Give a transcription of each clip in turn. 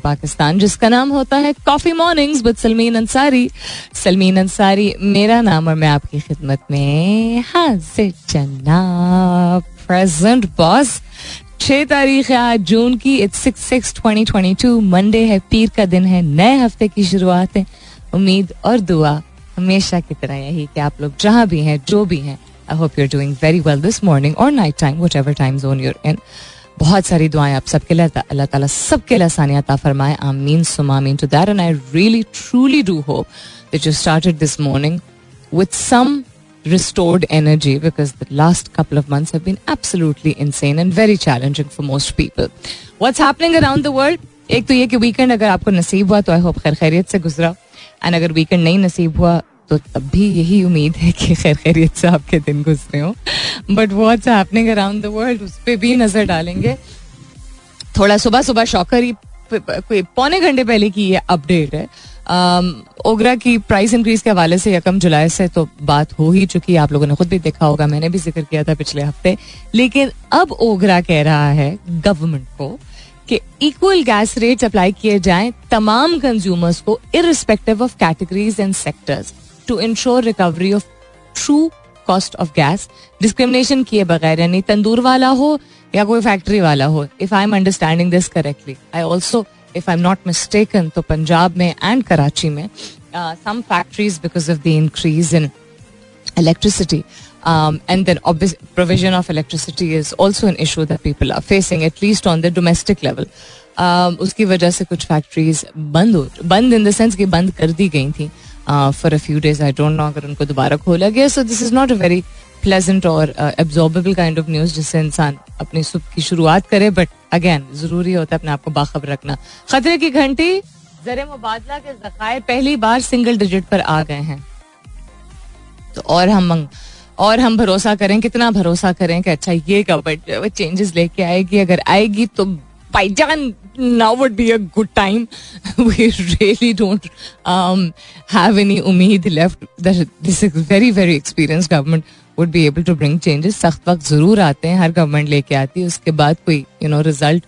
पाकिस्तान जिसका नाम होता है coffee mornings with Salmeen Ansari Salmeen Ansari मेरा नाम और मैं आपकी खिदमत में हाजिर जनाब प्रेजेंट बॉस छह तारीख है आज जून की it's six six twenty twenty two Monday है, पीर का दिन है, नए हफ़्ते की शुरुआत है, उम्मीद और दुआ हमेशा की तरह यही कि आप लोग जहाँ भी हैं, जो भी हैं I hope you're doing very well this morning और night time whatever time zone you're in बहुत सारी दुआएँ आप सबके लिए, अल्लाह ताला सबके लिए आसानियाँ ता फरमाए आमीन, सुमा mean to that and I really truly do hope that you started this morning with some restored energy because the last couple of months have been absolutely insane and very challenging for most people. What's happening around the world? एक तो ये कि weekend अगर आपको नसीब हुआ तो I hope खैर खैरियत से गुजरा एंड अगर वीकेंड नहीं नसीब हुआ तो तब भी यही उम्मीद है कि खैर खैरियत से आपके दिन गुजरे हो। But what's happening around the world उस पर भी नज़र डालेंगे। थोड़ा सुबह सुबह शॉकर ही कोई पौने घंटे पहले की ये अपडेट है। ओगरा की प्राइस इंक्रीज के हवाले से यकम जुलाई से तो बात हो ही चुकी है। आप लोगों ने खुद भी देखा होगा, मैंने भी ज़िक्र किया था पिछले हफ़्ते। लेकिन अब ओगरा कह रहा है गवर्नमेंट को कि इक्वल गैस रेट्स अप्लाई किए जाएँ तमाम कंज्यूमर्स को irrespective of categories and sectors to ensure recovery of true cost of gas discrimination किए बगैर यानी तंदूर वाला हो या कोई फैक्ट्री वाला हो if I am understanding this correctly I also if I am not mistaken तो पंजाब में एंड कराची में some factories because of the increase in electricity. Um, and then obvious provision of electricity is also an issue that people are facing, at least on the domestic level. Um, उसकी वजह से कुछ factories बंद हो बंद इन the sense कि बंद कर दी गई थी for a few days I don't know अगर उनको दोबारा खोला गया। So this is not a very pleasant और एब्जॉर्बेबल काइंड ऑफ़ न्यूज़ जिससे इंसान अपनी सुबह की शुरुआत करे। बट अगेन ज़रूरी होता है अपने आप को बाखबर रखना। खतरे की घंटी, जर मुबादला के जखायर पहली बार सिंगल डिजिट पर आ गए हैं। तो और हम और हम भरोसा करें, कितना भरोसा करें कि अच्छा ये गवर्नमेंट चेंजेस लेके आएगी। अगर आएगी तो भाईजान now would be a good time we really don't have any उम्मीद left this is very very experience government would be able to bring changes सख्त वक्त ज़रूर आते हैं हर गवर्नमेंट लेके आती है उसके बाद कोई यू नो रिज़ल्ट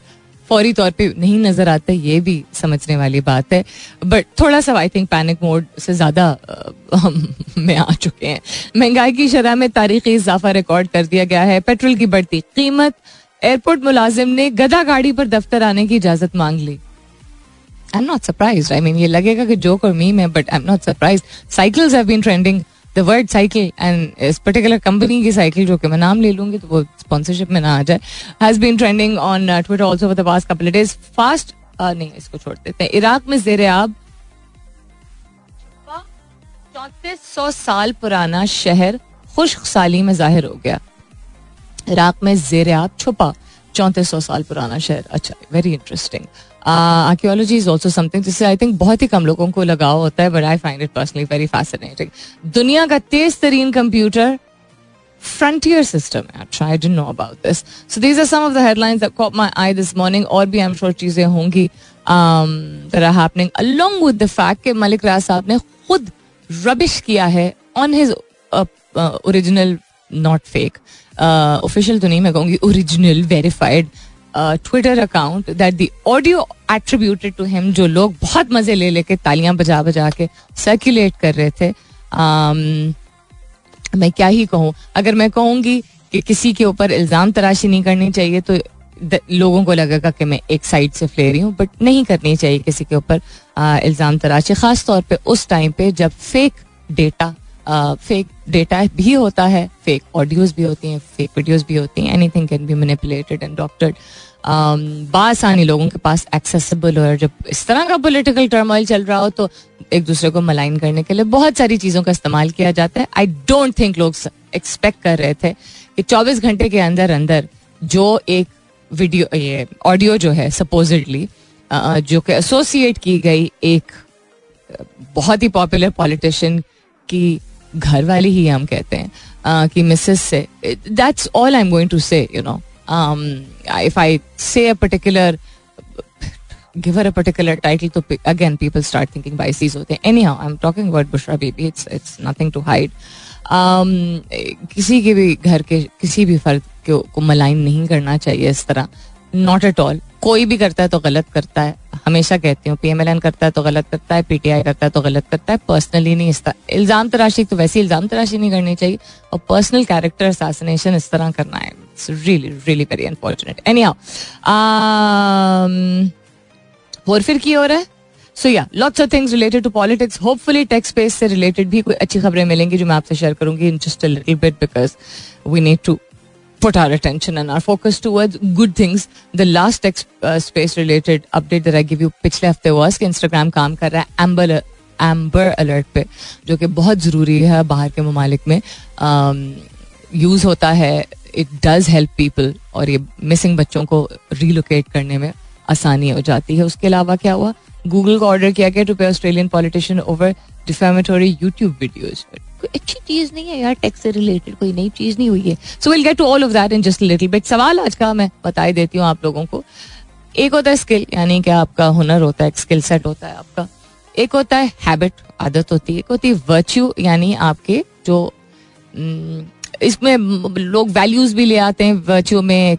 फौरी तौर पे नहीं नज़र आता ये भी समझने वाली बात है बट थोड़ा सा आई थिंक पैनिक मोड से ज़्यादा हम में आ चुके हैं महँगाई की शरह में तारीखी इजाफा रिकॉर्ड कर दिया गया है पेट्रोल की बढ़ती कीमत एयरपोर्ट मुलाजिम ने गधा गाड़ी पर दफ्तर आने की इजाज़त मांग ली। I am not surprise I mean ये लगेगा कि जोक और मीम है but I am not surprise cycles have been trending the word cycle and इस पर्टिकुलर कंपनी की साइकिल जो कि मैं नाम ले लूँगी तो वो स्पॉन्सरशिप में ना आ जाए has been trending on Twitter also for the past couple days fast नहीं, इसको छोड़ देते हैं। इराक में जेर आब, चौंतीस सौ साल पुराना शहर खुश्क साली में ज़ाहिर हो गया। इराक में जेर छुपा। चौंतीस सौ साल पुराना शहर। अच्छा very interesting archaeology is also something जिससे आई थिंक बहुत ही कम लोगों को लगाव होता है but I find it personally very fascinating दुनिया का तेज तरीन कंप्यूटर फ्रंटियर सिस्टम है। अच्छा I didn't know about this so these are some of the headlines that caught my eye this morning और भी आई एम श्योर चीज़ें होंगी। That are happening along with the fact कि मलिक राज साहब ने खुद rubbish किया है on his original not fake official तो नहीं मैं कहूँगी original verified Twitter account that the audio attributed to him जो लोग बहुत मज़े ले लेके तालियाँ बजा बजा के सर्कुलेट कर रहे थे um, मैं क्या ही कहूँ अगर मैं कहूँगी कि किसी के ऊपर इल्ज़ाम तराशी नहीं करनी चाहिए तो लोगों को लगेगा कि मैं एक साइड से फ्ले रही हूँ बट नहीं करनी चाहिए किसी के ऊपर इल्ज़ाम तराशी खास तौर पे उस टाइम पे जब फेक डेटा फेक डेटा भी होता है फेक ऑडियोज भी होती हैं फेक वीडियोज़ भी होती हैं anything can be manipulated and doctored बासानी लोगों के पास एक्सेसिबल और जब इस तरह का पोलिटिकल टर्मोइल चल रहा हो तो एक दूसरे को मलाइन करने के लिए बहुत सारी चीज़ों का इस्तेमाल किया जाता है। आई डोंट थिंक लोग एक्सपेक्ट कर रहे थे कि 24 घंटे के अंदर अंदर जो एक वीडियो ये ऑडियो जो है सपोजिटली जो कि एसोसिएट की गई एक बहुत ही पॉपुलर पॉलिटिशियन की घर वाले ही हम कहते हैं कि मिसेस से that's all I am going to say you know if I say a particular give her a particular title तो again people start thinking biases होते हैं. Anyhow I am talking about Bushra Bibi it's it's nothing to hide किसी के भी घर के, किसी भी फर्द को मलाइन नहीं करना चाहिए इस तरह. नॉट एट ऑल कोई भी करता है तो गलत करता है. हमेशा कहती हूँ पीएमएलएन करता है तो गलत करता है पीटीआई करता है तो गलत करता है पर्सनली नहीं इस तरह इल्ज़ाम तराशी तो वैसे इल्ज़ाम तराशी नहीं करनी चाहिए, और पर्सनल कैरेक्टर असैसिनेशन इस तरह करना है। It's really really very unfortunate anyhow और फिर की हो रहा है? So yeah lots of things related to politics hopefully tech's space से रिलेटेड भी कोई अच्छी खबरें मिलेंगी जो मैं आपसे शेयर करूँगी in just a little bit because we need to put our attention and our focus towards good things. The last tech uh, space related update that I give you पिछले हफ़्ते was कि Instagram काम कर रहा है Amber amber alert पे जो कि बहुत ज़रूरी है बाहर के ममालिक में यूज़ um, होता है इट डज हेल्प पीपल और ये मिसिंग बच्चों को रीलोकेट करने में आसानी हो जाती है उसके अलावा क्या हुआ गूगल को ऑर्डर किया गया to pay Australian politician over defamatory YouTube videos कोई अच्छी चीज़ नहीं है यार टेक्स से रिलेटेड कोई नई चीज़ नहीं हुई है। So will get to all of that in just little bit सवाल आज का मैं बता ही देती हूँ आप लोगों को। एक होता है स्किल यानी कि आपका हुनर होता है, एक स्किल सेट होता है आपका। एक होता है हैबिट आदत होती है। एक होती है वर्च्यू यानी आपके जो इसमें लोग वैल्यूज़ भी ले आते हैं वर्च्यू में,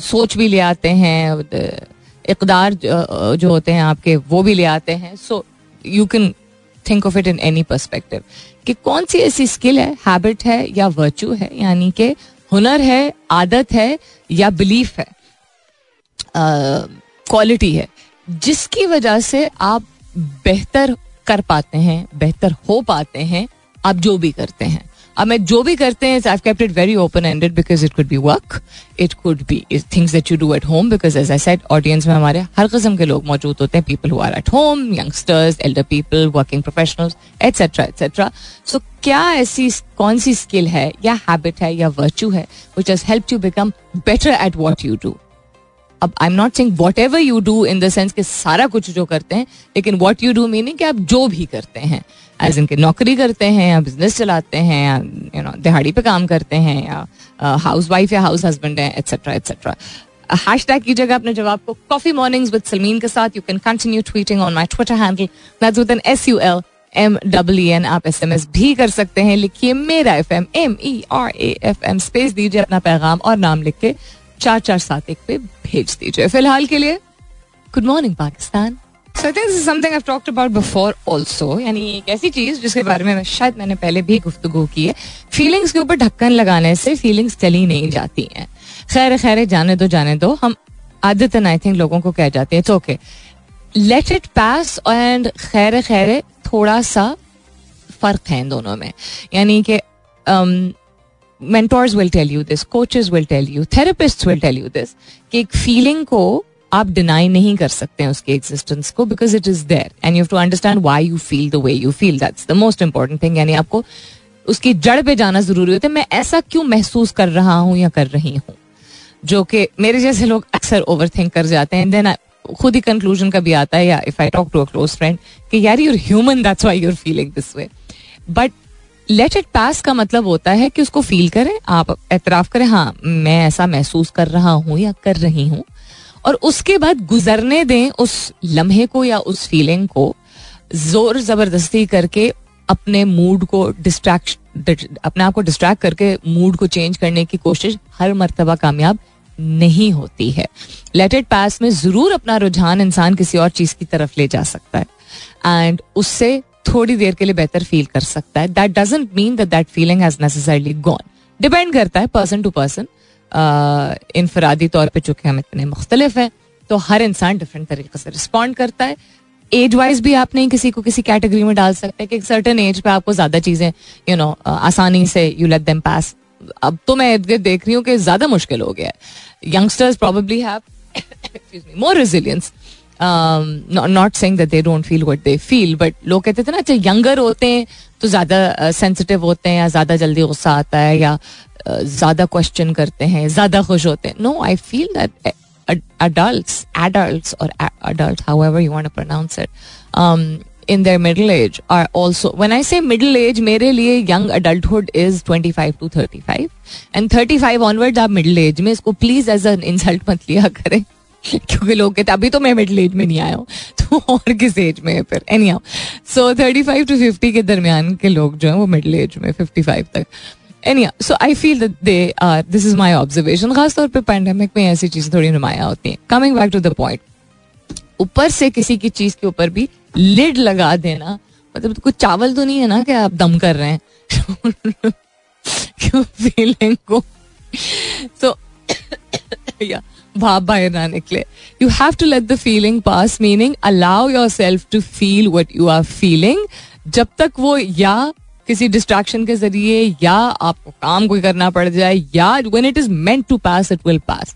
सोच भी ले आते हैं इकदार जो होते हैं आपके, वो भी ले आते हैं। So you can think of it in any perspective कि कौन सी ऐसी स्किल है? हैबिट है या वर्च्यू है? यानी कि हुनर है, आदत है या बिलीफ है? क्वालिटी है। जिसकी वजह से आप बेहतर कर पाते हैं, बेहतर हो पाते हैं, आप जो भी करते हैं। अब मैं जो भी करते हैं I kept it very open ended because it could be work it could be things that you do at home because as I said audience में हमारे हर किस्म के लोग मौजूद होते हैं people who are at home youngsters elder people working professionals etcetera etcetera so क्या ऐसी कौन सी स्किल है या हैबिट है या वर्च्यू है which has help you become better at what you do अब I am not saying whatever you do in the sense कि सारा कुछ जो करते हैं, लेकिन वॉट यू डू मीनिंग कि आप जो भी करते हैं एज इनके नौकरी करते हैं या बिज़नेस चलाते हैं या यू नो दिहाड़ी पे काम करते हैं या हाउस वाइफ या हाउस हस्बैंड है एट्सेट्रा एट्सेट्रा हैश टैग कीजिएगा अपने जवाब को कॉफ़ी मॉर्निंग्स विद सलमीन के साथ you can continue tweeting on my Twitter handle that's with N S U L M W N आप एस एम एस भी कर सकते हैं, लिखिए मेरा F M M E R A F M space दीजिए अपना पैगाम और नाम लिख के चार चार सात एक पे भेज दीजिए। फ़िलहाल के लिए good morning Pakistan. So I think something I talked about before also यानी एक ऐसी चीज़ जिसके बारे में शायद मैंने पहले भी गुफ्तगू की है। फीलिंग्स के ऊपर ढक्कन लगाने से फीलिंग्स चली नहीं जाती हैं। खैर खैर, जाने दो जाने दो। हम आदतन आई थिंक लोगों को कह जाते हैं। तो okay let it pass and खैर खैर, थोड़ा सा फ़र्क है इन दोनों में। यानी कि mentors will tell you this, coaches will tell you, therapists will tell you this, कि एक फीलिंग को आप डिनाई नहीं कर सकते हैं उसके एग्जिस्टेंस को because it is there and you to understand why you feel the way you feel that's the most important thing यानी आपको उसकी जड़ पे जाना ज़रूरी होता है, मैं ऐसा क्यों महसूस कर रहा हूँ या कर रही हूँ? जो कि मेरे जैसे लोग अक्सर ओवर कर जाते हैं। देन खुद ही कंक्लूजन का भी आता है या if I talk to a close friend कि यार you're human that's why you're feeling this way but let it pass का मतलब होता है कि उसको फील करें, आप एतराफ करें हाँ मैं ऐसा महसूस कर रहा हूँ या कर रही हूँ। और उसके बाद गुजरने दें उस लम्हे को या उस फीलिंग को, ज़ोर ज़बरदस्ती करके अपने मूड को डिस्ट्रैक्ट अपने आप को डिस्ट्रैक्ट करके मूड को चेंज करने की कोशिश हर मरतबा कामयाब नहीं होती है। लेट इट पास में ज़रूर अपना रुझान इंसान किसी और चीज़ की तरफ़ ले जा सकता है। एंड उससे थोड़ी देर के लिए बेहतर फील कर सकता है। That doesn't mean that that feeling has necessarily gone depend करता है पर्सन टू पर्सन इनफरादी तौर पर चूँकि हम इतने मुख्तलिफ़ हैं तो हर इंसान डिफरेंट तरीके से रिस्पॉन्ड करता है। एज वाइज भी आप नहीं किसी को किसी कैटेगरी में डाल सकते कि एक सर्टन एज पे आपको ज़्यादा चीज़ें यू नो आसानी से यू लेट देम पास अब तो मैं इर्द देख रही हूँ कि ज़्यादा मुश्किल हो गया है। Youngsters probably have more resilience not saying that they don't feel what they feel but लोग कहते थे ना अच्छा यंगर होते हैं तो ज़्यादा सेंसिटिव uh, होते हैं या ज़्यादा जल्दी गुस्सा आता है या uh, ज़्यादा क्वेश्चन करते हैं ज़्यादा खुश होते हैं no I feel that adults, adults or adult, however you want to pronounce it, um, in their middle age are also when I say middle age, मेरे लिए young adulthood is 25 to 35 and 35 onwards आप middle age में इसको please as an insult मत लिया करें क्योंकि लोग कहते अभी तो मैं मिडिल एज में नहीं आया हूँ तो और किस एज में है फिर? Anyhow so thirty five to fifty के दरमियान के लोग जो हैं वो मिडिल एज में फिफ्टी फाइव तक। Any so I feel that they are this is my observation खासतौर पर पैंडेमिक में ऐसी चीज़ें थोड़ी नुमाया होती हैं। Coming back to the point ऊपर से किसी की चीज़ के ऊपर भी लिड लगा देना मतलब कुछ चावल तो नहीं है ना कि आप दम कर रहे हैं? क्यों फीलिंग को? तो या भाप बाहर ना निकले। You have to let the feeling pass meaning allow yourself to feel what you are feeling जब तक वो या किसी डिस्ट्रैक्शन के ज़रिए या आपको काम कोई करना पड़ जाए, या when it is meant to pass it will pass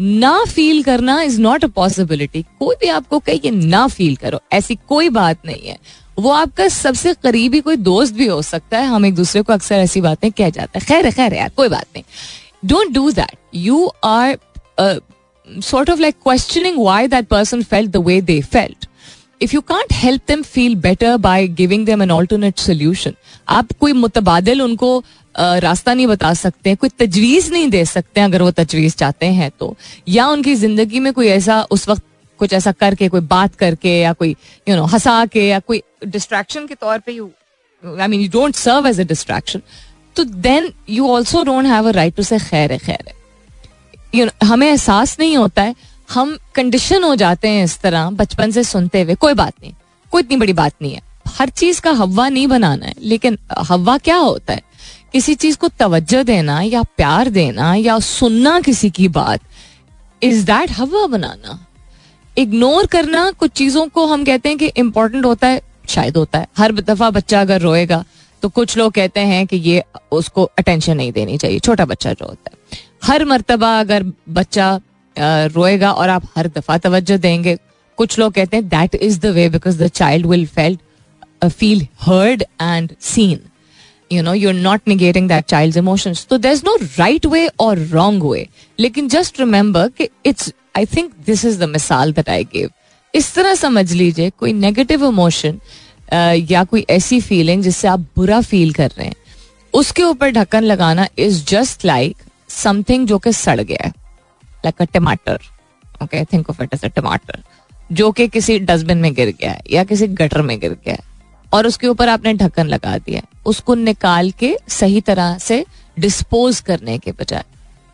ना फील करना इज़ नॉट अ पॉसिबिलिटी कोई भी आपको कहे कि ना फील करो, ऐसी कोई बात नहीं है। वो आपका सबसे करीबी कोई दोस्त भी हो सकता है, हम एक दूसरे को अक्सर ऐसी बातें कह जाते हैं। खैर खैर यार, कोई बात नहीं। Don't do that you are sort of like questioning why that person felt the way they felt. If you can't help them feel better by giving them an alternate solution, आप कोई मुतबादल उनको रास्ता नहीं बता सकते कोई तजवीज़ नहीं दे सकते अगर वो तजवीज़ चाहते हैं तो। या उनकी ज़िंदगी में कोई ऐसा उस वक्त कुछ ऐसा करके कोई बात करके या कोई यू नो हंसा के या कोई डिस्ट्रैक्शन के तौर पे you I mean you don't serve as a distraction तो then you also don't have a right to say खैर है खैर है। यू नो हमें एहसास नहीं होता है, हम कंडीशन हो जाते हैं इस तरह बचपन से सुनते हुए। कोई बात नहीं, कोई इतनी बड़ी बात नहीं है। हर चीज़ का हवा नहीं बनाना है, लेकिन हवा क्या होता है? किसी चीज़ को तवज्जो देना या प्यार देना या सुनना किसी की बात इज़ दैट हवा बनाना? इग्नोर करना कुछ चीज़ों को हम कहते हैं कि इंपॉर्टेंट होता है, शायद होता है। हर दफ़ा बच्चा अगर रोएगा तो कुछ लोग कहते हैं कि ये उसको अटेंशन नहीं देनी चाहिए, छोटा बच्चा जो होता है। हर मरतबा अगर बच्चा रोएगा और आप हर दफ़ा तवज्जो देंगे, कुछ लोग कहते हैं that is the way because the child will felt feel heard and seen you know you are not negating that child emotions तो there is no right way और रॉन्ग वे लेकिन जस्ट रिमेंबर कि it's I think this is the मिसाल that I give इस तरह समझ लीजिए, कोई नेगेटिव इमोशन या कोई ऐसी फीलिंग जिससे आप बुरा फील कर रहे हैं, उसके ऊपर ढक्कन लगाना इज़ जस्ट लाइक समथिंग जो कि सड़ गया है like a tamatar okay think of it as a tamatar जो कि किसी डस्टबिन में गिर गया है या किसी गटर में गिर गया है, और उसके ऊपर आपने ढक्कन लगा दिया उसको निकाल के सही तरह से डिस्पोज करने के बजाय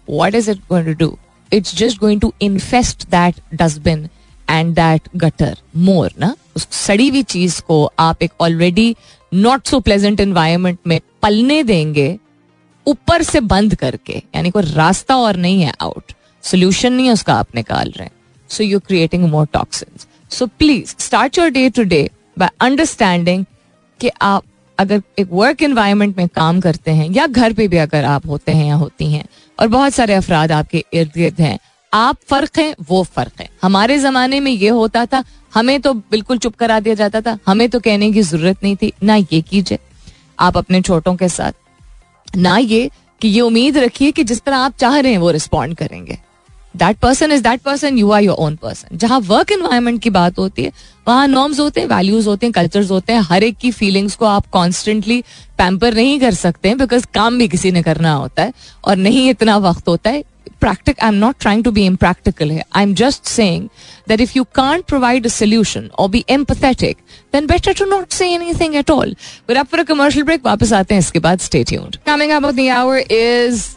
what is it going to do it's just going to infest that dustbin and that gutter more ना उस सड़ी हुई चीज़ को आप एक already not so pleasant environment में पलने देंगे ऊपर से बंद करके, यानी कोई रास्ता और नहीं है आउट सोल्यूशन नहीं है उसका, आप निकाल रहे हैं। So you creating more toxin so please start your day to day by understanding कि आप अगर एक वर्क एनवायरमेंट में काम करते हैं, या घर पे भी अगर आप होते हैं या होती हैं, और बहुत सारे अफराद आपके इर्द गिर्द हैं, आप फ़र्क हैं, वो फ़र्क है। हमारे जमाने में ये होता था, हमें तो बिल्कुल चुप करा दिया जाता था, हमें तो कहने की ज़रूरत नहीं थी, ना ये कीजिए। आप अपने छोटों के साथ ना ये कि ये उम्मीद रखिए कि जिस तरह आप चाह रहे हैं वो रिस्पॉन्ड करेंगे। That person is that person you are your own person जहाँ वर्क इन्वायरमेंट की बात होती है, वहाँ नॉर्म्स होते हैं वैल्यूज़ होते हैं कल्चर्स होते हैं, हर एक की फीलिंग्स को आप कॉन्स्टेंटली पैम्पर नहीं कर सकते हैं बिकॉज़ काम भी किसी ने करना होता है, और नहीं इतना वक्त होता है practical i'm not trying to be impractical here i'm just saying that if you can't provide a solution or be empathetic then better to not say anything at all we're up for a commercial break वापस आते हैं इसके बाद stay tuned coming up of the hour is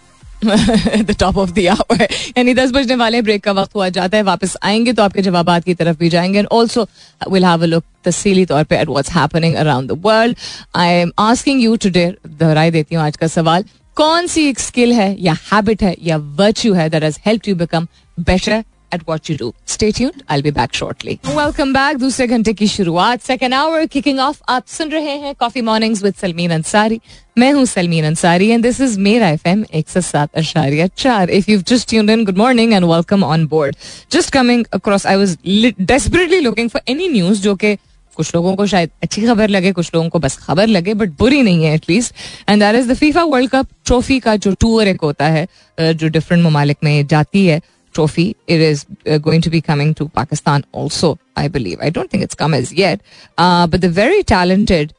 the top of the hour यानी दस बजने वाले break का वक्त हुआ जाता है वापस आएँगे तो आपके जवाब की तरफ़ भी जाएँगे and also will have a look तफसीली तौर पे at what's happening around the world I am asking you today दोहराई देती हूँ आज का सवाल कौन सी एक स्किल है या हैबिट है या वर्च्यू है that has help you become better at what you do stay tuned I be back shortly welcome back दूसरे घंटे की शुरुआत. सेकेंड आवर किकिंग ऑफ़ आप सुन रहे हैं coffee mornings with Salmeen Ansari मैं हूँ Salmeen Ansari and this is मेरा एफ़ एम एक सौ सात अशारिया चार. If you just tuned in good morning and welcome on board just coming across I was desperately looking for any news जो कि कुछ लोगों को शायद अच्छी खबर लगे, कुछ लोगों को बस खबर लगे बट बुरी नहीं है at least and that is the FIFA World Cup trophy का जो टूर एक होता है जो डिफरेंट ममालिक में जाती है trophy it is going to be coming to Pakistan also I believe I don't think it's come is yet but the very talented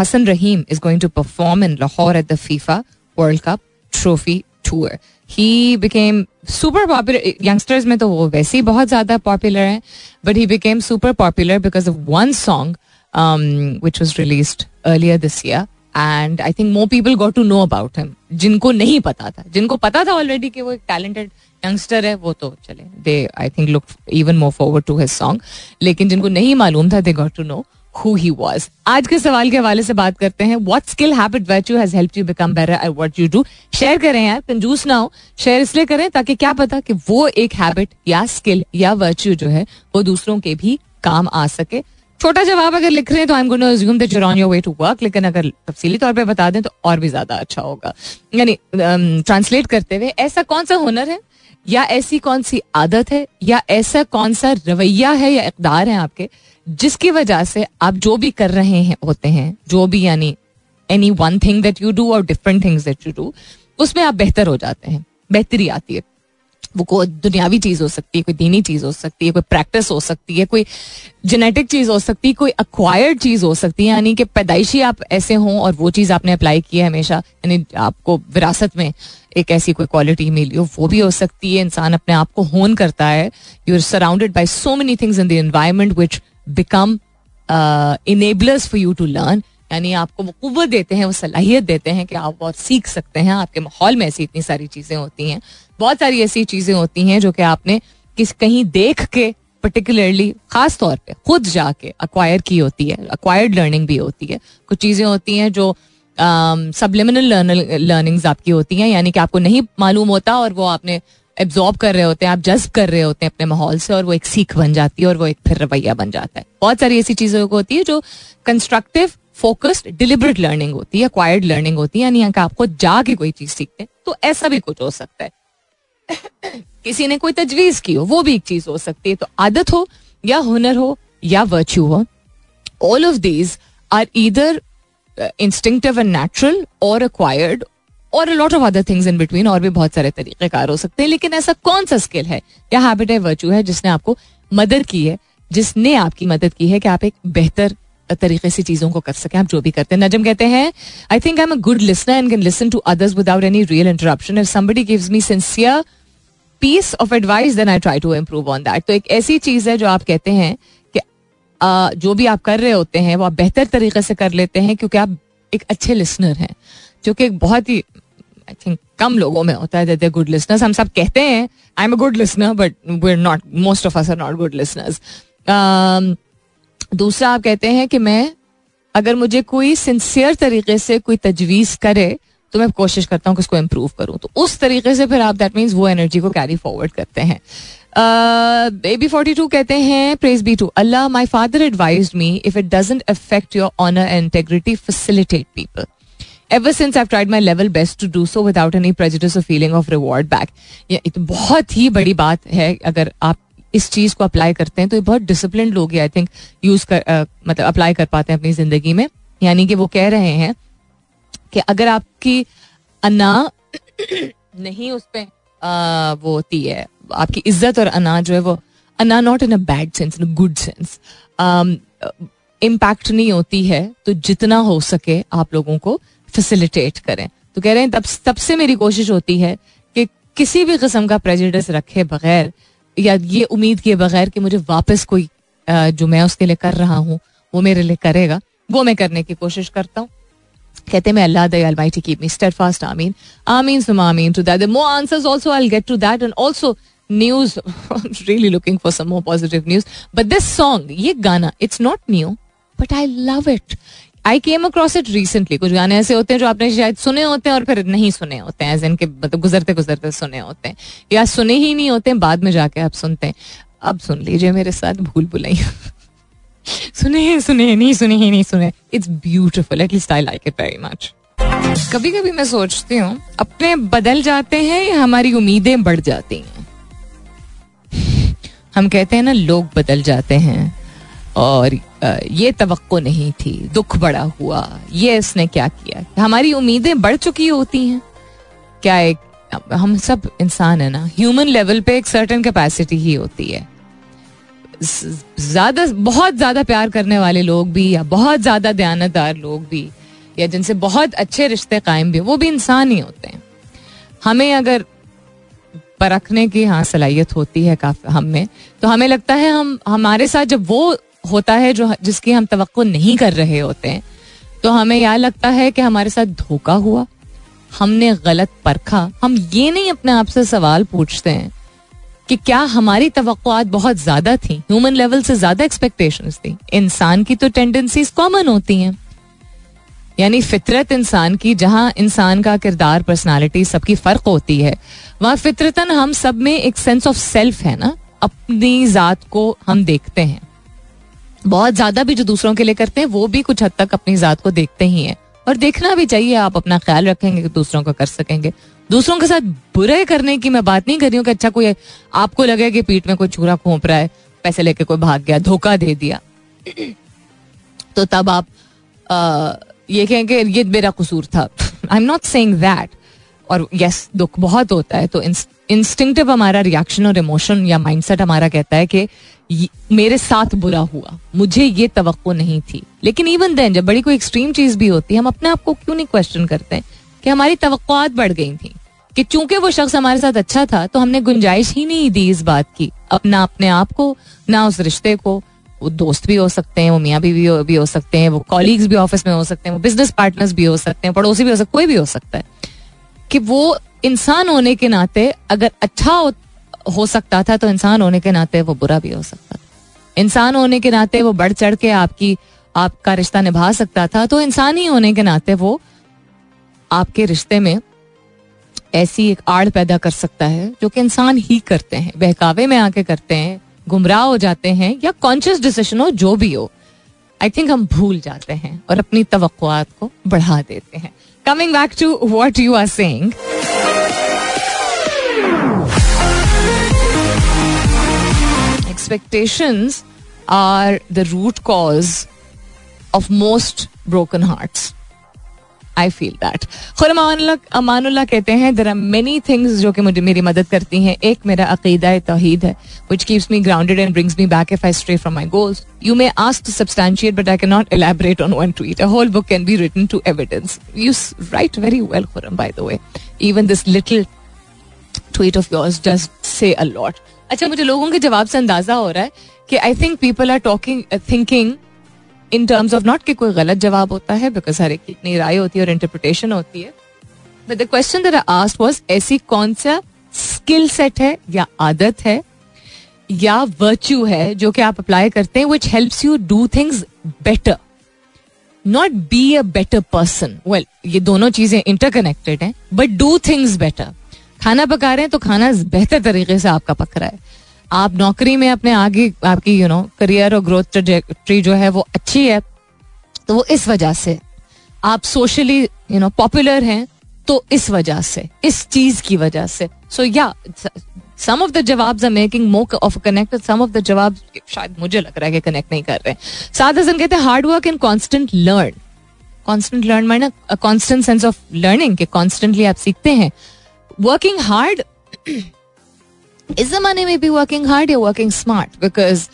Hasan Raheem is going to perform in Lahore at the FIFA World Cup trophy Tour. He became super popular. Youngsters में तो वो वैसे ही बहुत ज़्यादा popular है. But he became super popular because of one song um, which was released earlier this year. And I think more people got to know about him जिनको नहीं पता था जिनको पता था ऑलरेडी कि वो एक टैलेंटेड यंगस्टर है वो तो चले दे I think look even more forward to his song लेकिन जिनको नहीं मालूम था they got to know who he was आज के सवाल के हवाले से बात करते हैं what skill habit virtue has help you become better at what you do share करें यार कंजूस ना हो शेयर इसलिए करें ताकि क्या पता कि वो एक हैबिट या स्किल या वर्च्यू जो है वो दूसरों के भी काम आ सके। छोटा जवाब अगर लिख रहे हैं तो I am going to assume that on your way to work लेकिन अगर तफसीली तौर पे बता दें तो और भी ज़्यादा अच्छा होगा। यानी ट्रांसलेट um, करते हुए ऐसा कौन सा हुनर है? या ऐसी कौन सी आदत है? या ऐसा कौन सा रवैया है या इकदार है आपके? जिसकी वजह से आप जो भी कर रहे हैं, होते हैं, जो भी यानी any one thing that you do और different things that you do उसमें आप बेहतर हो जाते हैं, बेहतरी आती है। वो कोई दुनियावी चीज़ हो सकती है, कोई दीनी चीज़ हो सकती है, कोई प्रैक्टिस हो सकती है, कोई जेनेटिक चीज़ हो सकती है, कोई अक्वायर्ड चीज़ हो सकती है, यानी कि पैदाइशी आप ऐसे हों और वो चीज़ आपने अप्लाई की है हमेशा, यानी आपको विरासत में एक ऐसी कोई क्वालिटी मिली हो, वो भी हो सकती है। इंसान अपने आप को होन करता है। You are surrounded by so many things in the environment which become enablers for you to learn यानी आपको वो कुत देते हैं, वो सलाहियत देते हैं कि आप और सीख सकते हैं, आपके माहौल में ऐसी इतनी सारी चीज़ें होती हैं। बहुत सारी ऐसी चीज़ें होती हैं जो कि आपने किस, कहीं देख के पर्टिकुलरली खास तौर पे खुद जाके अक्वायर की होती है अक्वायर्ड लर्निंग भी होती है। कुछ चीज़ें होती हैं जो सबलिमिनल लर्निंग्स आपकी होती हैं, यानी कि आपको नहीं मालूम होता और वो आपने एब्जॉर्ब कर रहे होते हैं, आप जज्ब कर रहे होते हैं अपने माहौल से और वो एक सीख बन जाती है और वो एक फिर रवैया बन जाता है। बहुत सारी ऐसी चीज़ें होती है जो कंस्ट्रक्टिव फोकस्ड डिलिबरेट लर्निंग होती है क्वाइड लर्निंग होती है, यानी आप खुद जाके कोई चीज़ सीखते हैं तो ऐसा भी कुछ हो सकता है। किसी ने कोई तजवीज की हो, वो भी एक चीज़ हो सकती है। तो आदत हो या हुनर हो या वर्च्यू हो all of these are either instinctive and natural और अक्वायर्ड और lot of other things in between और भी बहुत सारे तरीके कार हो सकते हैं। लेकिन ऐसा कौन सा स्किल है? या हैबिट है? वर्चू है जिसने आपको मदद की है जिसने आपकी मदद की है कि आप एक बेहतर तरीके से चीज़ों को कर सके। आप जो भी करते हैं। नजम कहते हैं I think I am a good listener and can listen to others without any real interruption if somebody gives me sincere piece of advice then I try to improve on that तो एक ऐसी चीज़ है जो आप कहते हैं कि आ, जो भी आप कर रहे होते हैं वो आप बेहतर तरीके से कर लेते हैं क्योंकि आप एक अच्छे लिसनर हैं जो कि एक बहुत ही आई थिंक कम लोगों में होता है गुड लिसनर्स हम सब कहते हैं I am a good listener but we are not most of us are not good listeners दूसरा आप कहते हैं कि मैं, अगर मुझे कोई सिंसियर तरीके से कोई तजवीज़ करे तो मैं कोशिश करता हूँ कि उसको इम्प्रूव करूँ। तो उस तरीके से फिर आप दैट मीन्स वो एनर्जी को कैरी फॉरवर्ड करते हैं। बेबी फोर्टी टू कहते हैं praise be to Allah my father advise me if it doesn't affect your honour and integrity facilitate people ever since I tried my level best to do so without any prejudice or feeling of reward back ये तो बहुत ही बड़ी बात है अगर आप इस चीज़ को अप्लाई करते हैं तो ये बहुत डिसिप्लिन लोग आई थिंक यूज़ कर uh, मतलब अप्लाई कर पाते हैं अपनी ज़िंदगी में। यानी कि वो कह रहे हैं कि अगर आपकी अना नहीं उस पर वो होती है आपकी इज़्ज़त और अना जो है वो अना not in a bad sense in good sense impact नहीं होती है तो जितना हो सके आप लोगों को फैसिलिटेट करें। तो कह रहे हैं, तब तब से मेरी कोशिश होती है कि किसी भी किस्म का प्रेजिडेंस रखे बगैर, या ये उम्मीद किए बगैर कि मुझे वापस कोई जो मैं उसके लिए कर रहा हूँ, वो मेरे लिए करेगा, वो मैं करने की कोशिश करता हूँ। कहते मैं Allah the almighty keep me steadfast आमीन। आमीन सुम आमीन to that more answers also I get to that and also news really looking for some more positive news but this song ये गाना it's not new but I love it I came across it recently कुछ गाने ऐसे होते हैं जो आपने शायद सुने होते हैं और फिर नहीं सुने होते हैं जिनके मतलब गुजरते गुजरते सुने होते हैं। या सुने ही नहीं होते हैं, बाद में जाके आप सुनते हैं। अब सुन लीजिए मेरे साथ, भूल भुलाई सुने सुने, नहीं सुने, ही नहीं सुने। It's beautiful at least I like it very much कभी कभी मैं सोचती हूँ, अपने बदल जाते हैं हमारी उम्मीदें बढ़ जाती हैं? हम कहते हैं ना, लोग बदल जाते हैं और ये तो नहीं थी, दुख बड़ा हुआ, ये इसने क्या किया? हमारी उम्मीदें बढ़ चुकी होती हैं। क्या एक, हम सब इंसान है ना ह्यूमन लेवल पे एक सर्टन कैपेसिटी ही होती है। ज़्यादा, बहुत ज़्यादा प्यार करने वाले लोग भी, या बहुत ज़्यादा दयानतदार लोग भी, या जिनसे बहुत अच्छे रिश्ते कायम भी, वो भी इंसान ही होते हैं। हमें अगर परखने की हाँ सलाहियत होती है काफ़ी, हम में तो हमें लगता है हम, हमारे साथ जब वो होता है जो जिसकी हम तो नहीं कर रहे होते हैं। तो हमें यह लगता है कि हमारे साथ धोखा हुआ। हमने गलत परखा। हम ये नहीं अपने आप से सवाल पूछते हैं कि क्या हमारी तो बहुत ज़्यादा थी। ह्यूमन लेवल से ज़्यादा एक्सपेक्टेशन थी। इंसान की तो टेंडेंसीज कॉमन होती हैं। यानी फितरत इंसान की, जहाँ इंसान का किरदार पर्सनालिटी सबकी फ़र्क होती है, वहाँ फितरतन हम सब में एक सेंस ऑफ़ सेल्फ है ना? अपनी जात को हम देखते हैं। बहुत ज़्यादा भी जो दूसरों के लिए करते हैं वो भी कुछ हद तक अपनी जात को देखते ही हैं। और देखना भी चाहिए आप अपना ख्याल रखेंगे कि दूसरों को कर सकेंगे। दूसरों के साथ बुरे करने की मैं बात नहीं कर रही हूँ कि अच्छा कोई आपको लगे कि पीठ में कोई चूरा खोप रहा है पैसे लेके कोई भाग गया धोखा दे दिया। तो तब आप आ, ये कहेंगे ये मेरा कसूर था। I am not saying that और यस दुख बहुत होता है तो इंस्टिंक्टिव हमारा रिएक्शन और इमोशन या माइंडसेट हमारा कहता है कि मेरे साथ बुरा हुआ मुझे ये तो नहीं थी। लेकिन इवन देन जब बड़ी कोई एक्सट्रीम चीज़ भी होती है हम अपने आप को क्यों नहीं क्वेश्चन करते हैं? कि हमारी तो बढ़ गई थी कि चूँकि वो शख्स हमारे साथ अच्छा था तो हमने गुंजाइश ही नहीं दी इस बात की अपना अपने आप को ना उस रिश्ते को। वो दोस्त भी हो सकते हैं वो मियाँ भी, भी, भी हो सकते हैं वो कॉलीग्स भी ऑफ़िस में हो सकते हैं वो बिज़नेस पार्टनर्स भी हो सकते हैं पड़ोसी भी हो सकते कोई भी हो सकता है। कि वो इंसान होने के नाते अगर अच्छा हो, हो सकता था तो इंसान होने के नाते वो बुरा भी हो सकता था। इंसान होने के नाते वो बढ़ चढ़ के आपकी आपका रिश्ता निभा सकता था तो इंसान ही होने के नाते वो आपके रिश्ते में ऐसी एक आड़ पैदा कर सकता है जो कि इंसान ही करते हैं। बहकावे में आके करते हैं गुमराह हो जाते हैं या कॉन्शियस डिसीज़न हो जो भी हो। आई थिंक हम भूल जाते हैं और अपनी तो बढ़ा देते हैं। Coming back to what you are saying expectations are the root cause of most broken hearts. I feel that खुर अमानुल्ला कहते हैं देर आर मेनी थिंग्स जो कि मुझे, मेरी मदद करती हैं। एक मेरा अकीदा तोहीद है which keeps me grounded and brings me back if I stray from my goals you may ask to substantiate but I can not elaborate on one tweet a whole book can be written to evidence you write very well Khurram by the way even this little tweet of yours just say a lot अच्छा मुझे लोगों के जवाब से अंदाज़ा हो रहा है कि I think people are talking thinking in terms of not कि कोई गलत जवाब होता है बिकॉज़ हर एक इतनी राय होती है और इंटरप्रिटेशन होती है. But the question I asked was ऐसी कौन सा स्किल सेट है या आदत है या वर्च्यू है जो कि आप अप्लाई करते हैं which helps you do things better not be a better person well ये दोनों चीज़ें इंटरकनेक्टेड हैं बट डू थिंग्स बेटर खाना पका रहे हैं तो खाना बेहतर तरीके से आपका पक रहा है. आप नौकरी में अपने आगे आपकी यू नो करियर और ग्रोथ ट्रेजेक्ट्री जो है वो अच्छी है तो वो इस वजह से। आप सोशली यू नो पॉपुलर हैं तो इस वजह से, इस चीज़ की वजह से। सो या सम ऑफ़ द जवाब are of connect some of the जवाब शायद मुझे लग रहा है कि कनेक्ट नहीं कर रहे साथ हसन कहते हैं hard work and constant learn constant learn माइना constant sense of learning constantly आप सीखते हैं। वर्किंग हार्ड इस जमाने में भी वर्किंग हार्ड या वर्किंग स्मार्ट बिकॉज़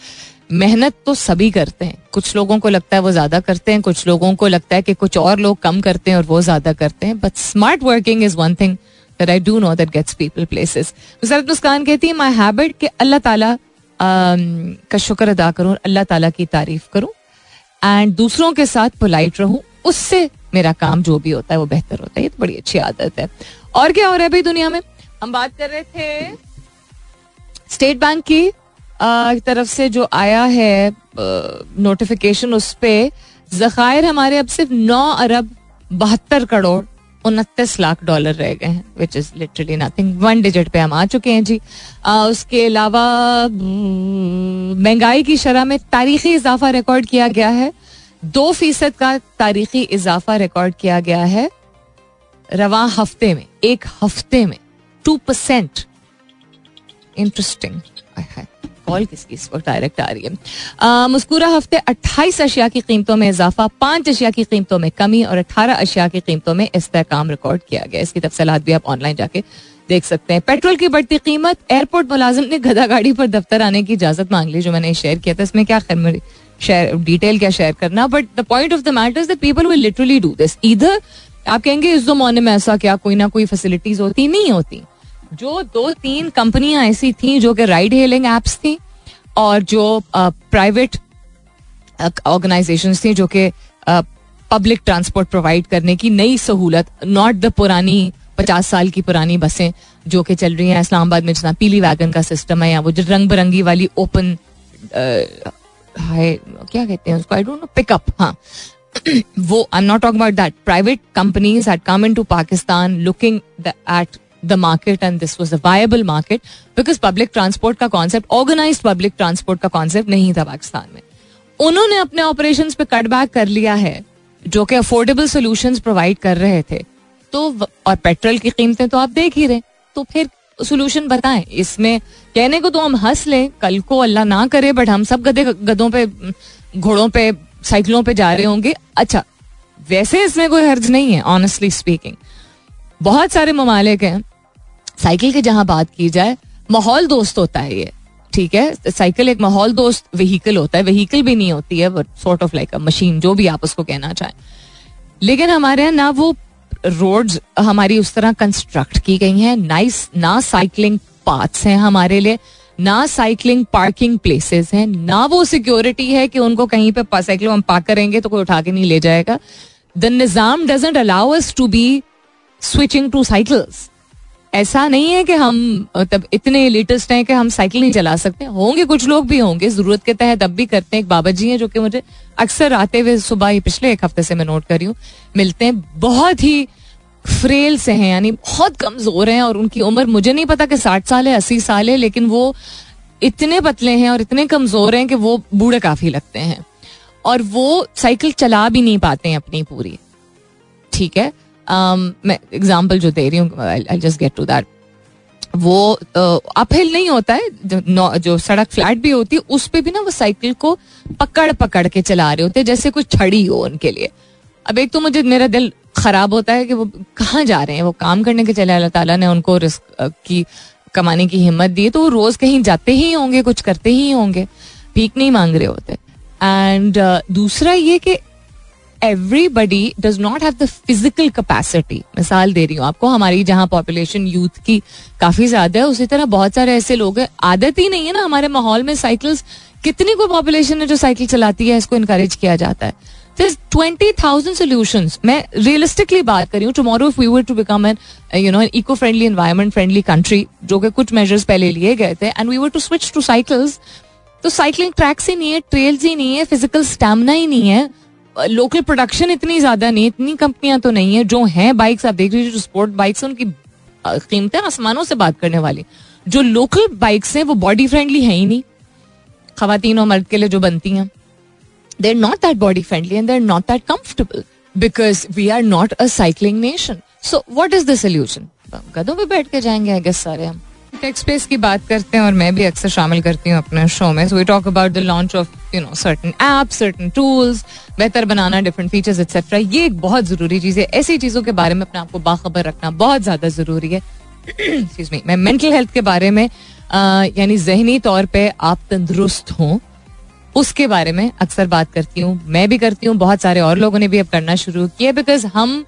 मेहनत तो सभी करते हैं। कुछ लोगों को लगता है वो ज़्यादा करते हैं, कुछ लोगों को लगता है कि कुछ और लोग कम करते हैं और वो ज़्यादा करते हैं। But smart working is one thing that I do know that gets people places Musarrat Muskaan कहती है माई हैबिट कि अल्लाह ताला का शुक्र अदा करूँ, अल्लाह ताला की तारीफ़ करूँ एंड दूसरों के साथ पोलाइट रहूँ, उससे मेरा काम जो भी होता है वो बेहतर होता है। ये तो बड़ी अच्छी आदत है। और क्या हो रहा है भाई दुनिया में? हम बात कर रहे थे स्टेट बैंक की तरफ़ से जो आया है नोटिफिकेशन उस पर जखायर हमारे अब सिर्फ़ नौ अरब बहत्तर करोड़ उनतीस लाख डॉलर रह गए हैं which is literally nothing one digit पे हम आ चुके हैं जी। आ, उसके अलावा महँगाई की शरह में तारीखी इजाफा रिकॉर्ड किया गया है। दो फ़ीसद का तारीखी इजाफा रिकॉर्ड किया गया है रवा हफ़्ते में एक हफ़्ते में टू परसेंट इंटरेस्टिंग कॉल किसकी इस वक्त डायरेक्ट आ रही है मुस्कुरा हफ़्ते 28 अशिया की कीमतों में इजाफा पाँच अशिया की कीमतों में कमी और 18 अशिया की कीमतों में इस्तेकाम रिकॉर्ड किया गया इसकी तफसलात भी आप ऑनलाइन जाके देख सकते हैं पेट्रोल की बढ़ती कीमत एयरपोर्ट मुलाजिम ने गधा गाड़ी पर दफ्तर आने की इजाज़त मांग ली जो मैंने शेयर किया था इसमें क्या खैर शेयर डिटेल क्या शेयर करना but the point of the matter that people will literally do this इधर आप कहेंगे इस जमाने में ऐसा क्या कोई ना कोई फैसिलिटीज़ होती नहीं होती जो दो तीन कंपनियाँ ऐसी थी जो कि राइड हेलिंग एप्स थी और जो प्राइवेट ऑर्गेनाइजेशन थी जो कि पब्लिक ट्रांसपोर्ट प्रोवाइड करने की नई सहूलत नॉट द पुरानी पचास साल की पुरानी बसें जो कि चल रही हैं इस्लामाबाद में, जितना पीली वैगन का सिस्टम है या वो जो रंग बिरंगी वाली ओपन क्या कहते हैं उसको? आई डोंट नो पिकअप हाँ। वो I am not talk about that private companies had come into Pakistan looking at the market and this was a viable market because public transport का कॉन्सेप्ट ऑर्गेनाइज पब्लिक ट्रांसपोर्ट का concept नहीं था पाकिस्तान में उन्होंने अपने operation पे cut back कर लिया है, जो कि अफोर्डेबल सोल्यूशन प्रोवाइड कर रहे थे। तो और पेट्रोल की कीमतें तो आप देख ही रहे तो फिर सोल्यूशन बताएँ। इसमें कहने को तो हम हंस लें, कल को अल्लाह ना करे बट हम सब गधे गधों पे, घोड़ों पे, साइकिलों पे जा रहे होंगे। अच्छा वैसे इसमें कोई हर्ज नहीं है ऑनेस्टली स्पीकिंग बहुत सारे ममालिक हैं साइकिल की जहाँ बात की जाए, माहौल दोस्त होता है ये, ठीक है? साइकिल एक माहौल दोस्त व्हीकल होता है व्हीकल भी नहीं होती है but sort of like a machine जो भी आप उसको कहना चाहें। लेकिन हमारे यहाँ ना वो रोड्स हमारी उस तरह कंस्ट्रक्ट की गई हैं। नाइस ना साइकिलिंग पाथ्स हैं हमारे लिए, ना साइकिलिंग पार्किंग प्लेसेस हैं, ना वो सिक्योरिटी है कि उनको कहीं पे साइकिल हम पार्क करेंगे तो कोई उठा के नहीं ले जाएगा। The Nizam doesn't allow us to be switching to cycles ऐसा नहीं है कि हम, तब इतने लेटेस्ट हैं कि हम साइकिल नहीं चला सकते। होंगे, कुछ लोग भी होंगे ज़रूरत के तहत। अब भी करते हैं एक बाबा जी हैं जो कि मुझे अक्सर आते हुए सुबह ही पिछले एक हफ़्ते से मैं नोट कर हूँ, मिलते हैं। बहुत ही फ्रेल से हैं, यानी बहुत कमज़ोर हैं और उनकी उम्र मुझे नहीं पता कि साठ साल है, अस्सी साल है, लेकिन वो इतने पतले हैं और इतने कमज़ोर हैं कि वो बूढ़े काफ़ी लगते हैं। और वो साइकिल चला भी नहीं पाते हैं अपनी पूरी। ठीक है? मैं एग्ज़ाम्पल जो दे रही हूँ जस्ट गेट टू दैट वो अपहिल नहीं होता है जो, जो सड़क फ्लैट भी होती है उस पर भी ना वो साइकिल को पकड़ पकड़ के चला रहे होते हैं जैसे कुछ छड़ी हो उनके लिए। अब एक तो मुझे मेरा दिल खराब होता है कि वो कहाँ जा रहे हैं वो काम करने के चले अल्लाह ताला ने उनको रिस्क की कमाने की हिम्मत दी तो वो रोज कहीं जाते ही होंगे कुछ करते ही होंगे भीख नहीं मांग रहे होते। एंड uh, दूसरा ये कि everybody does not have the physical capacity मिसाल दे रही हूँ आपको, हमारी जहाँ पॉपुलेशन यूथ की काफ़ी ज़्यादा है, उसी तरह बहुत सारे ऐसे लोग हैं। आदत ही नहीं है ना हमारे माहौल में साइकिल्स कितनी कोई पॉपुलेशन है जो साइकिल चलाती है, इसको इनकरेज किया जाता है। ट्वेंटी थाउज़ेंड सोल्यूशन मैं रियलिस्टिकली बात कर हूँ tomorrow if we were to become an you know an eco friendly environment friendly country जो कि कुछ मेजर्स पहले लिए गए थे and we were to switch to cycles तो साइकिलिंग ट्रैक्स ही नहीं है ट्रेल्स ही नहीं है फ़िज़िकल स्टेमिना ही नहीं है। लोकल प्रोडक्शन इतनी ज़्यादा नहीं, इतनी कंपनियाँ तो नहीं है, जो हैं बाइक्स आप देख लीजिए, जो स्पोर्ट बाइक्स उनकी कीमतें आसमानों से बात करने वाली। जो लोकल बाइक्स हैं, वो बॉडी फ्रेंडली है ही नहीं। खातन और मर्द के लिए जो बनती हैं। They are not that body friendly and they are not that comfortable because we are not a cycling nation so what is the solution गधों पे बैठ के जाएँगे आई गेस सारे हम। टेक स्पेस की बात करते हैं और मैं भी अक्सर शामिल करती हूँ अपने शो में. So we talk about the launch of you know certain app certain tools बेहतर बनाना डिफरेंट फीचर्स एक्सेट्रा ये एक बहुत ज़रूरी चीज़ है. ऐसी चीज़ों के बारे में अपने आपको बाखबर रखना बहुत ज़्यादा ज़रूरी है. एक्सक्यूज मी मैं मेंटल हेल्थ के बारे में यानी जहनी तौर पर आप तंदुरुस्त हों, उसके बारे में अक्सर बात करती हूँ. मैं भी करती हूँ. बहुत सारे और लोगों ने भी अब करना शुरू किया बिकॉज़ हम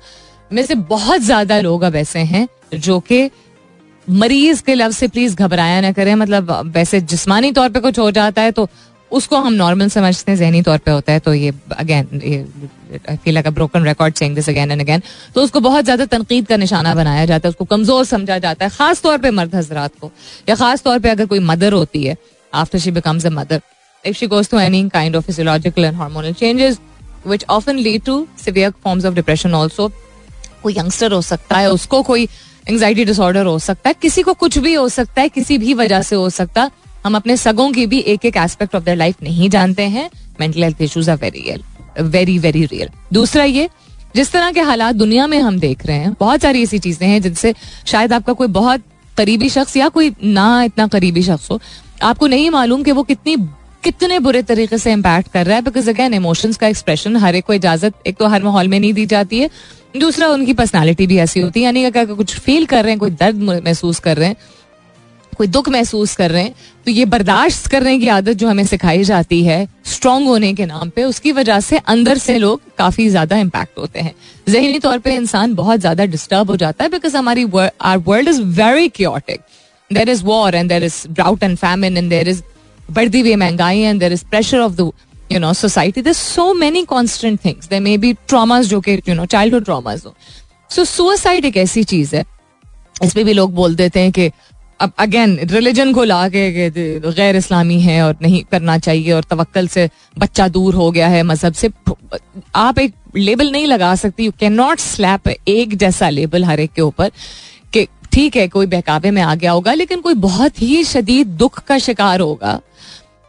में से बहुत ज़्यादा लोग अब ऐसे हैं जो कि मरीज़ के लफ्ज से प्लीज़ घबराया ना करें। मतलब वैसे जिस्मानी तौर पे कुछ हो जाता है तो उसको हम नॉर्मल समझते हैं, जहनी तौर पे होता है। तो ये again I feel like broken record saying this again and again तो उसको बहुत ज़्यादा तनकीद का निशाना बनाया जाता है, उसको कमज़ोर समझा जाता है, खास तौर पे मर्द हजरात को। या खास तौर पे अगर कोई मदर होती है after she becomes a mother if she goes through any kind of physiological and hormonal changes, which often lead to severe forms of depression also, कोई यंगस्टर हो सकता है, उसको कोई एंग्जाइटी डिसऑर्डर हो सकता है, किसी को कुछ भी हो सकता है, किसी भी वजह से हो सकता, हम अपने सगों की भी एक एक एस्पेक्ट ऑफ़ देयर लाइफ नहीं जानते हैं। Mental health issues are very real very very real दूसरा ये, जिस तरह के हालात दुनिया में हम देख रहे हैं, बहुत सारी ऐसी चीज़ें हैं जिनसे शायद आपका कोई बहुत करीबी शख्स या कोई ना इतना करीबी शख्स हो, आपको नहीं मालूम कि वो कितनी, कितने बुरे तरीके से इम्पैक्ट कर रहा है बिकॉज़ अगेन इमोशंस का एक्सप्रेशन हर एक को इजाज़त, एक तो हर माहौल में नहीं दी जाती है दूसरा, उनकी पर्सनालिटी भी ऐसी होती है। यानी अगर कुछ फील कर रहे हैं, कोई दर्द महसूस कर रहे हैं, कोई दुख महसूस कर रहे हैं तो ये बर्दाश्त करने की आदत जो हमें सिखाई जाती है स्ट्रांग होने के नाम पे, उसकी वजह से अंदर से लोग काफ़ी ज़्यादा इम्पैक्ट होते हैं। जहनी तौर पे इंसान बहुत ज़्यादा डिस्टर्ब हो जाता है बिकॉज़ हमारी our world is very chaotic there is war and there is drought and famine and there is बढ़ती हुई महँगाई and there is pressure of the you know society there so many constant things they may be traumas जो कि you know child traumas हो. सो suicide एक ऐसी चीज़ है। इसमें भी लोग बोल देते हैं कि अब अगेन रिलीजन को ला के गैर इस्लामी है और नहीं करना चाहिए और तवक्ल से बच्चा दूर हो गया है मज़हब से। आप एक लेबल नहीं लगा सकती। यू कैन नॉट स्लैप एक जैसा लेबल हर एक के ऊपर कि ठीक है, कोई बहकावे में आ गया होगा, लेकिन कोई बहुत ही शदीद दुख का शिकार होगा।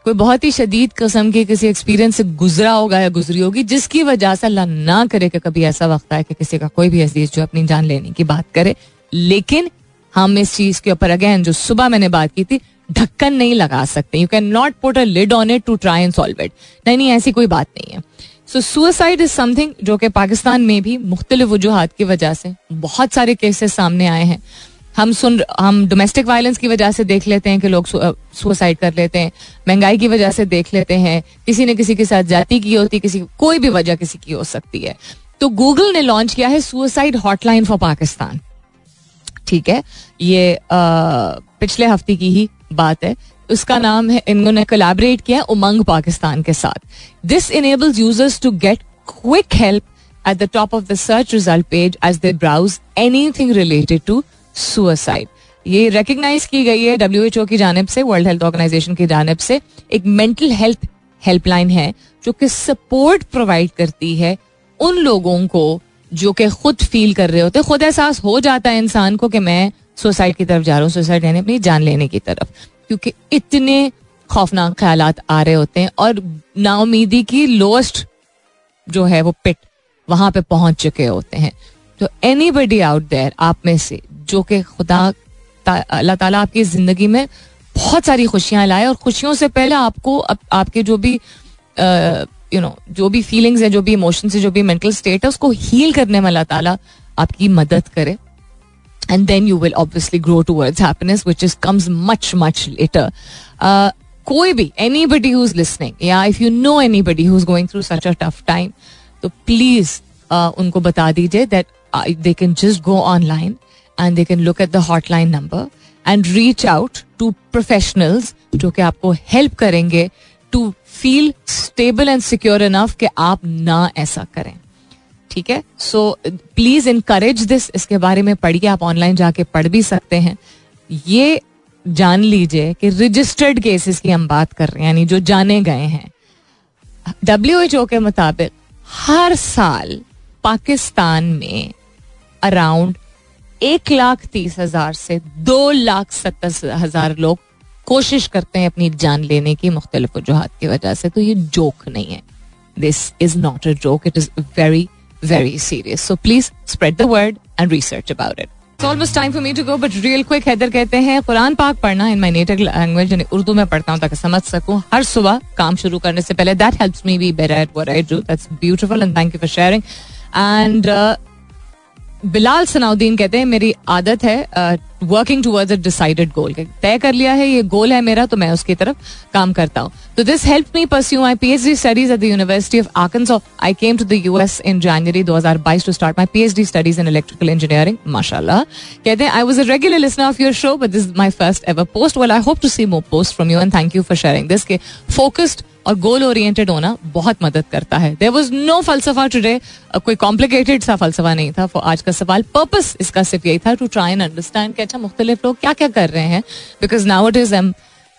कोई बहुत ही शदीद कस्म के किसी एक्सपीरियंस से गुजरा होगा या गुजरी होगी, जिसकी वजह से अल्लाह ना करे कि कभी ऐसा वक्त आए कि किसी का कोई भी अज़ीज़ जो अपनी जान लेने की बात करे। लेकिन हम इस चीज़ के ऊपर अगेन जो सुबह मैंने बात की थी, ढक्कन नहीं लगा सकते। You can not put a lid on it to try and solve it नहीं नहीं, ऐसी कोई बात नहीं है। सो सुसाइड इज़ समथिंग जो कि पाकिस्तान में भी मुख्तलिफ़ वजूहत की वजह से बहुत सारे केसेस सामने आए हैं। हम सुन हम डोमेस्टिक वायलेंस की वजह से देख लेते हैं कि लोग सुसाइड कर लेते हैं महँगाई की वजह से देख लेते हैं किसी ने किसी के साथ जाति की होती किसी कोई भी वजह किसी की हो सकती है। तो गूगल ने लॉन्च किया है सुसाइड हॉटलाइन फॉर पाकिस्तान ठीक है? ये आ, पिछले हफ़्ते की ही बात है। उसका नाम है इन्होंने कोलैबोरेट किया उमंग पाकिस्तान के साथ। This enables users to get quick help at the top of the search result page as they browse anything related to suicide ये रिकग्नाइज की गई है डब्ल्यू की जानब से वर्ल्ड हेल्थ ऑर्गेनाइजेशन की जानब से, एक मेंटल हेल्थ हेल्पलाइन है जो कि सपोर्ट प्रोवाइड करती है उन लोगों को जो कि खुद फील कर रहे होते खुद एहसास हो जाता है इंसान को कि मैं सुसाइड की तरफ़ जा रहा हूँ सुसाइड यानी अपनी जान लेने की तरफ़। क्योंकि इतने खौफनाक ख्याल आ रहे होते हैं और नाउमीदी की लोएस्ट जो है वो पिट वहाँ पे पहुँच चुके होते हैं। तो एनी बडी आउट देयर आप में से, जो कि खुदा अल्लाह ताला आपकी ज़िंदगी में बहुत सारी खुशियाँ लाए और खुशियों से पहले आपको आपके जो भी यू नो जो भी फीलिंग्स है, जो भी इमोशंस है, जो भी मेंटल स्टेट है, उसको हील करने में अल्लाह ताला आपकी मदद करे। And then you will obviously grow towards happiness which is comes much much later कोई भी एनी बडी इज़ लिसनिंग या if you know anybody who is going through such a tough time तो प्लीज़ उनको बता दीजिए that they can just go online and they can look at the hotline number and reach out to professionals जो कि आपको help करेंगे to feel stable and secure enough कि आप ना ऐसा करें। ठीक है? सो प्लीज़ इनकरेज दिस इसके बारे में पढ़िए, आप ऑनलाइन जाके पढ़ भी सकते हैं। ये जान लीजिए कि रजिस्टर्ड केसेस की हम बात कर रहे हैं, यानी जो जाने गए हैं। डब्ल्यू एच ओ के मुताबिक हर साल पाकिस्तान में अराउंड एक लाख तीस हज़ार से दो लाख सत्तर हज़ार लोग कोशिश करते हैं अपनी जान लेने की मुख्तलिफ़ वजूहत की वजह से। तो ये जोक नहीं है। This is not a joke it is very very serious so please spread the word and research about it but real quick Haider कहते हैं कुरान पाक पढ़ना इन माई नेटिव लैंग्वेज यानी उर्दू में पढ़ता हूँ ताकि समझ सकूँ हर सुबह काम शुरू करने से पहले that helps me be better beautiful and thank you for sharing and Bilal Sanauddin कहते हैं, मेरी आदत है working towards a decided goal तय कर लिया है, ये गोल है मेरा तो मैं उसकी तरफ़ काम करता हूँ। तो this help me pursue my PhD studies at the University of Arkansas I came to the US in January 2022 to start my PhD studies in electrical engineering माशाल्लाह कहते हैं I was a regular listener of your show but this my first ever post well I hope to see more post from you and thank you for sharing this के focused और goal oriented होना बहुत मदद करता है there was no फलसफा today कोई complicated सा फलसफा नहीं था आज का सवाल पर्पस इसका सिर्फ यही था टू ट्राई एंड अंडरस्टैंड कि अच्छा मुख्तलिफ लोग क्या क्या कर रहे हैं because now it is am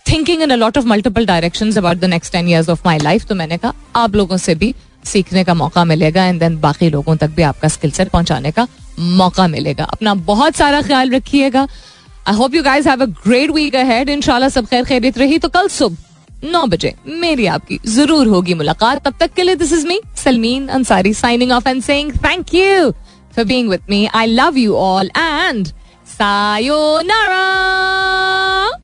thinking in a lot of multiple direction about the next ten years of my life तो मैंने कहा, आप लोगों से भी सीखने का मौका मिलेगा एंड देन बाकी लोगों तक भी आपका स्किल सेट पहुँचाने का मौका मिलेगा। अपना बहुत सारा ख्याल रखिएगा। I hope you guys have a great week ahead इंशाल्लाह सब खैर खैरियत रही। तो कल सुबह नौ बजे मेरी आपकी ज़रूर होगी मुलाकात। तब तक के लिए this is me Salmeen Ansari signing off and saying thank you for being with me I love you all and sayonara